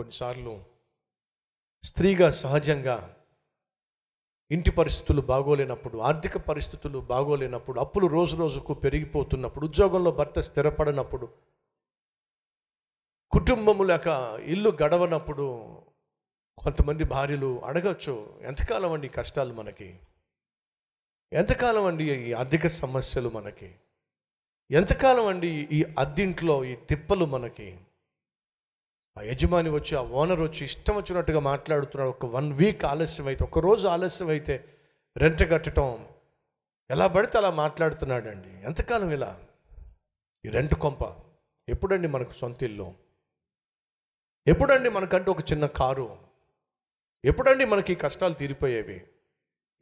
కొన్నిసార్లు స్త్రీగా సహజంగా ఇంటి పరిస్థితులు బాగోలేనప్పుడు ఆర్థిక పరిస్థితులు బాగోలేనప్పుడు అప్పులు రోజు రోజుకు పెరిగిపోతున్నప్పుడు ఉద్యోగంలో భర్త స్థిరపడినప్పుడు కుటుంబము లేక ఇల్లు గడవనప్పుడు కొంతమంది భార్యలు అడగచ్చు ఎంతకాలం అండి కష్టాలు మనకి? ఎంతకాలం అండి ఈ ఆర్థిక సమస్యలు మనకి? ఎంతకాలం అండి ఈ అద్దింట్లో ఈ తిప్పలు మనకి? ఆ యజమాని వచ్చి ఆ ఓనర్ వచ్చి ఇష్టం వచ్చినట్టుగా మాట్లాడుతున్నాడు. ఒక వన్ వీక్ ఆలస్యం అయితే ఒక రోజు ఆలస్యం అయితే రెంట్ కట్టడం. ఎలా పడితే అలా మాట్లాడుతున్నాడండి. ఎంతకాలం ఇలా? ఈ రెంట్ కొంప ఎప్పుడండి మనకు సొంత ఇల్లు? ఎప్పుడండి మనకంటూ ఒక చిన్న కారు? ఎప్పుడండి మనకి ఈ కష్టాలు తీరిపోయేవి?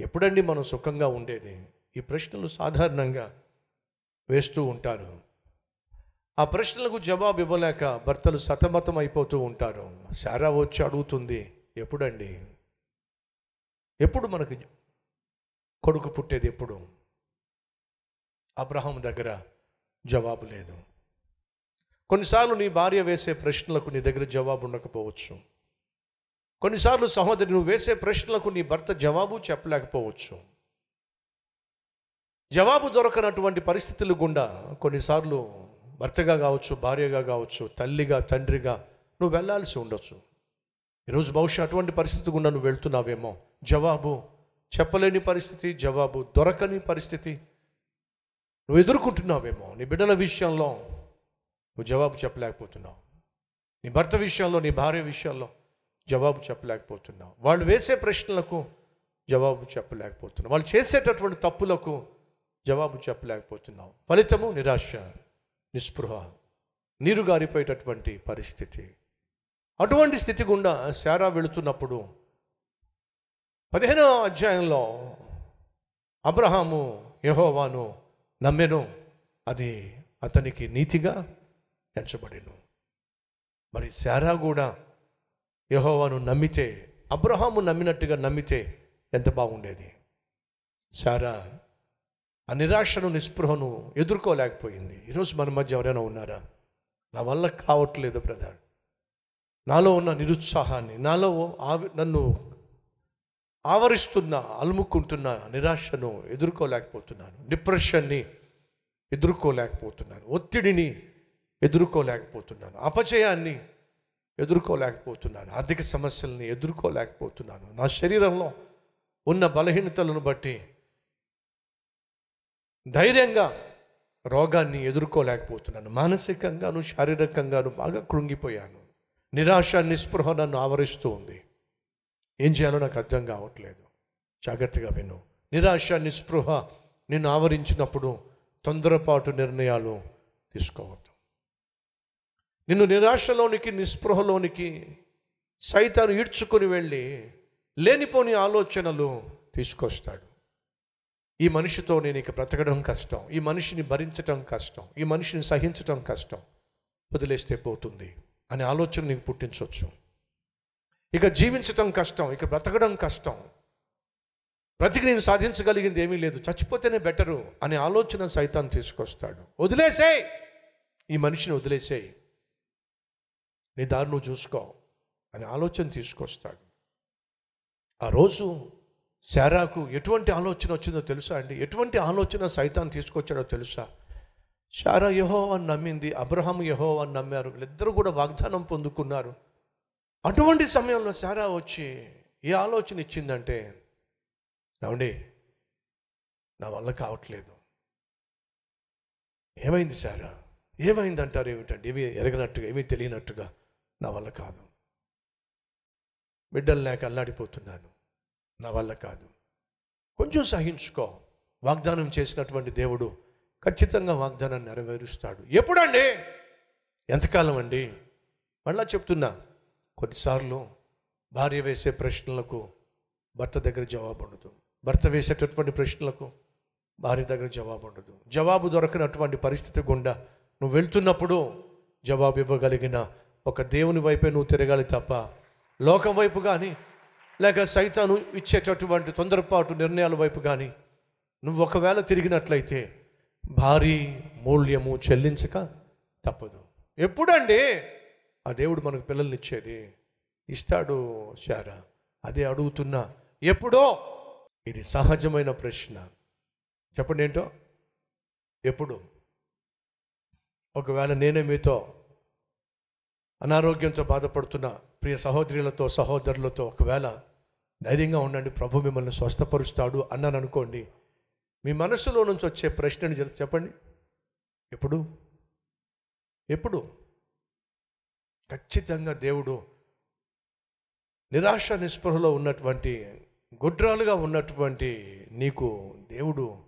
ఎప్పుడండి మనం సుఖంగా ఉండేది? ఈ ప్రశ్నలు సాధారణంగా వేస్తూ ఉంటారు. ఆ ప్రశ్నలకు జవాబు ఇవ్వలేక భర్తలు సతమతం అయిపోతూ ఉంటారు. శారా వచ్చి అడుగుతుంది ఎప్పుడండి? ఎప్పుడు మనకి కొడుకు పుట్టేది ఎప్పుడు? అబ్రహాం దగ్గర జవాబు లేదు. కొన్నిసార్లు నీ భార్య వేసే ప్రశ్నలకు నీ దగ్గర జవాబు ఉండకపోవచ్చు. కొన్నిసార్లు సహోదరి నువ్వు వేసే ప్రశ్నలకు నీ భర్త జవాబు చెప్పలేకపోవచ్చు. జవాబు దొరకనటువంటి పరిస్థితులు గుండా కొన్నిసార్లు భర్తగా కావచ్చు భార్యగా కావచ్చు తల్లిగా తండ్రిగా నువ్వు వెళ్ళాల్సి ఉండొచ్చు. ఈరోజు బహుశా అటువంటి పరిస్థితి గుండా నువ్వు వెళ్తున్నావేమో. జవాబు చెప్పలేని పరిస్థితి జవాబు దొరకని పరిస్థితి నువ్వు ఎదుర్కొంటున్నావేమో నీ బిడ్డల విషయంలో. నువ్వు జవాబు చెప్పలేకపోతున్నావు. నీ భర్త విషయంలో నీ భార్య విషయంలో జవాబు చెప్పలేకపోతున్నావు. వాళ్ళు వేసే ప్రశ్నలకు జవాబు చెప్పలేకపోతున్నావు. వాళ్ళు చేసేటటువంటి తప్పులకు జవాబు చెప్పలేకపోతున్నావు. ఫలితము నిరాశ. నిస్పృహ నీరు గారిపోయేటటువంటి పరిస్థితి. అటువంటి స్థితి గుండా శారా వెళుతున్నప్పుడు పదిహేనవ అధ్యాయంలో అబ్రహాము యహోవాను నమ్మెను. అది అతనికి నీతిగా ఎంచబడెను. మరి శారా కూడా యహోవాను నమ్మితే అబ్రహాము నమ్మినట్టుగా నమ్మితే ఎంత బాగుండేది? శారా ఆ నిరాశను నిస్పృహను ఎదుర్కోలేకపోయింది. ఈరోజు మన మధ్య ఎవరైనా ఉన్నారా? నా వల్ల కావట్లేదు బ్రదర్. నాలో ఉన్న నిరుత్సాహాన్ని నాలో ఆవి నన్ను ఆవరిస్తున్న అలుముకుంటున్న నిరాశను ఎదుర్కోలేకపోతున్నాను. డిప్రెషన్ని ఎదుర్కోలేకపోతున్నాను. ఒత్తిడిని ఎదుర్కోలేకపోతున్నాను. అపజయాన్ని ఎదుర్కోలేకపోతున్నాను. ఆర్థిక సమస్యల్ని ఎదుర్కోలేకపోతున్నాను. నా శరీరంలో ఉన్న బలహీనతలను బట్టి ధైర్యంగా రోగాన్ని ఎదుర్కోలేకపోతున్నాను. మానసికంగాను శారీరకంగాను బాగా కృంగిపోయాను. నిరాశ నిస్పృహ నన్ను ఆవరిస్తూ ఉంది. ఏం చేయాలో నాకు అర్థం కావట్లేదు. జాగ్రత్తగా విను. నిరాశ నిస్పృహ నిన్ను ఆవరించినప్పుడు తొందరపాటు నిర్ణయాలు తీసుకోవద్దు. నిన్ను నిరాశలోనికి నిస్పృహలోనికి సైతాను ఈడ్చుకొని వెళ్ళి లేనిపోని ఆలోచనలు తీసుకొస్తాడు. ఈ మనిషితో నేను ఇక బ్రతకడం కష్టం. ఈ మనిషిని భరించడం కష్టం. ఈ మనిషిని సహించడం కష్టం. వదిలేస్తే పోతుంది అనే ఆలోచన నీకు పుట్టించవచ్చు ఇక జీవించటం కష్టం ఇక బ్రతకడం కష్టం. బ్రతికి నేను సాధించగలిగింది ఏమీ లేదు. చచ్చిపోతేనే బెటరు అనే ఆలోచన సైతాన్ని తీసుకొస్తాడు. వదిలేసేయ్! ఈ మనిషిని వదిలేసేయ్. నీ దారి నువ్వు చూసుకో అనే ఆలోచన తీసుకొస్తాడు. ఆ రోజు శారాకు ఎటువంటి ఆలోచన వచ్చిందో తెలుసా అండి? ఎటువంటి ఆలోచన సైతాన్ని తీసుకొచ్చాడో తెలుసా? శారా యహో అని నమ్మింది అబ్రహాం యహో అని నమ్మారు వీళ్ళిద్దరూ కూడా వాగ్దానం పొందుకున్నారు. అటువంటి సమయంలో శారా వచ్చి ఏ ఆలోచన ఇచ్చిందంటే ఏమండి నా వల్ల కావట్లేదు. ఏమైంది శారా? ఏమైంది అంటారు ఏమిటండి? ఏమి ఎరగనట్టుగా ఏమీ తెలియనట్టుగా నా వల్ల కాదు. బిడ్డలు లేక అల్లాడిపోతున్నాను. నా వల్ల కాదు. కొంచెం సహించుకో. వాగ్దానం చేసినటువంటి దేవుడు ఖచ్చితంగా వాగ్దానాన్ని నెరవేరుస్తాడు. ఎప్పుడండి? ఎంతకాలం అండి? మళ్ళా చెప్తున్నా కొన్నిసార్లు భార్య వేసే ప్రశ్నలకు భర్త దగ్గర జవాబు ఉండదు. భర్త వేసేటటువంటి ప్రశ్నలకు భార్య దగ్గర జవాబు ఉండదు. జవాబు దొరకనటువంటి పరిస్థితి గుండా నువ్వు వెళ్తున్నప్పుడు జవాబు ఇవ్వగలిగిన ఒక దేవుని వైపే నువ్వు తిరగాలి తప్ప లోకం వైపు కానీ లేక సైతాను ఇచ్చేటటువంటి తొందరపాటు నిర్ణయాల వైపు కానీ నువ్వు ఒకవేళ తిరిగినట్లయితే భారీ మూల్యము చెల్లించక తప్పదు. ఎప్పుడండి? ఆ దేవుడు మనకు పిల్లల్ని ఇచ్చేది ఇస్తాడు శారా. అదే అడుగుతున్నా. ఎప్పుడో? ఇది సహజమైన ప్రశ్న. చెప్పండి ఏంటో? ఎప్పుడు? ఒకవేళ నేనే మీతో అనారోగ్యంతో బాధపడుతున్న ప్రియ సహోదరులతో సహోదరులతో ఒకవేళ ధైర్యంగా ఉండండి. ప్రభు మిమ్మల్ని స్వస్థపరుస్తాడు అన్నాను అనుకోండి. మీ మనసులో నుంచి వచ్చే ప్రశ్నని చెప్పండి. ఎప్పుడు? ఎప్పుడు? ఖచ్చితంగా దేవుడు నిరాశ నిస్పృహలో ఉన్నటువంటి గుడ్రాలుగా ఉన్నటువంటి నీకు దేవుడు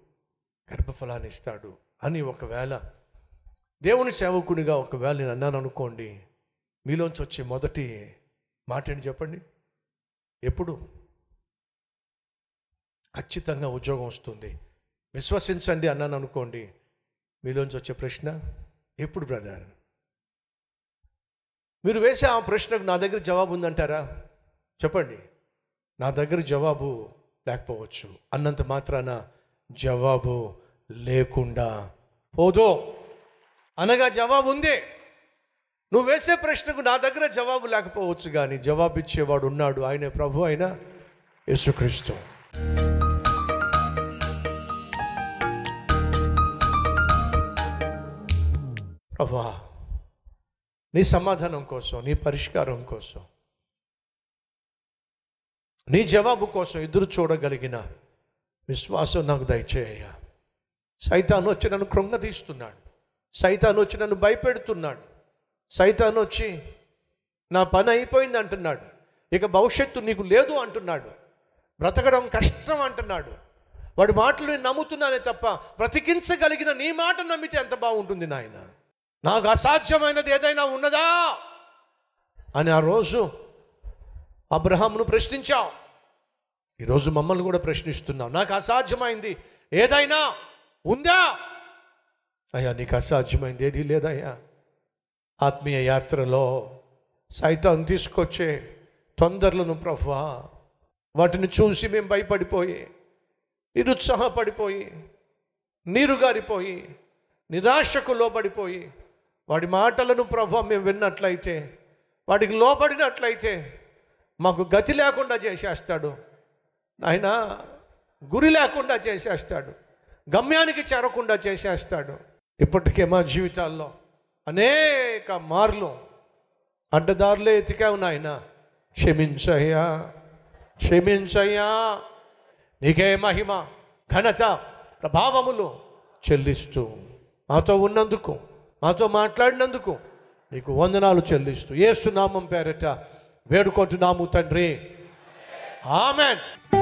గర్భఫలాన్ని ఇస్తాడు అని ఒకవేళ దేవుని సేవకునిగా ఒకవేళ నేను అన్నాను అనుకోండి మీలోంచి వచ్చే మొదటి మాట ఏంటి చెప్పండి? ఎప్పుడు? ఖచ్చితంగా ఉద్యోగం వస్తుంది. విశ్వసించండి అన్నాను అనుకోండి. మీలోంచి వచ్చే ప్రశ్న ఎప్పుడు బ్రదర్? మీరు వేసే ఆ ప్రశ్నకు నా దగ్గర జవాబు ఉందంటారా? చెప్పండి. నా దగ్గర జవాబు లేకపోవచ్చు. అన్నంత మాత్రాన జవాబు లేకుండా. పోదు. అనగా జవాబు ఉంది. నువ్వు వేసే ప్రశ్నకు నా దగ్గర జవాబు లేకపోవచ్చు కానీ జవాబు ఇచ్చేవాడు ఉన్నాడు. ఆయన ప్రభు అయినా యేసుక్రీస్తు. ప్రభా నీ సమాధానం కోసం నీ పరిష్కారం కోసం నీ జవాబు కోసం ఎదురు చూడగలిగిన విశ్వాసం నాకు దయచేయ సైతాను వచ్చి నన్ను కృంగతీస్తున్నాడు సైతాను వచ్చి నన్ను భయపెడుతున్నాడు. సైతాను వచ్చి నా పని అయిపోయింది అంటున్నాడు. ఇక భవిష్యత్తు నీకు లేదు అంటున్నాడు. బ్రతకడం కష్టం అంటున్నాడు. వాడి మాటలు నేను నమ్ముతున్నానే తప్ప బ్రతికించగలిగిన నీ మాట నమ్మితే ఎంత బాగుంటుంది నాయన? నాకు అసాధ్యమైనది ఏదైనా ఉన్నదా? అని ఆ రోజు అబ్రహామును ప్రశ్నించాం. ఈరోజు మమ్మల్ని కూడా ప్రశ్నిస్తున్నాం నాకు అసాధ్యమైంది ఏదైనా ఉందా? అయ్యా నీకు అసాధ్యమైంది ఏది లేదయ్యా. ఆత్మీయ యాత్రలో సైతం తీసుకొచ్చే తొందరలను ప్రభా వాటిని చూసి మేము భయపడిపోయి నిరుత్సాహపడిపోయి నీరుగారిపోయి నిరాశకు లోబడిపోయి వాడి మాటలను ప్రభు మేము విన్నట్లయితే వాడికి లోపడినట్లయితే మాకు గతి లేకుండా చేసేస్తాడు. ఆయన గురి లేకుండా చేసేస్తాడు. గమ్యానికి చేరకుండా చేసేస్తాడు. ఇప్పటికే మా జీవితాల్లో అనేక మార్లు అడ్డదారులే ఎతికావు నాయన. క్షమించయ్యా క్షమించయ్యా. నీకే మహిమ ఘనత ప్రభావములు చెల్లిస్తూ మాతో ఉన్నందుకు మాతో మాట్లాడినందుకు నీకు వందనాలు చెల్లిస్తూ ఏసునామం పేరట వేడుకుంటున్నాము తండ్రి. ఆమెన్.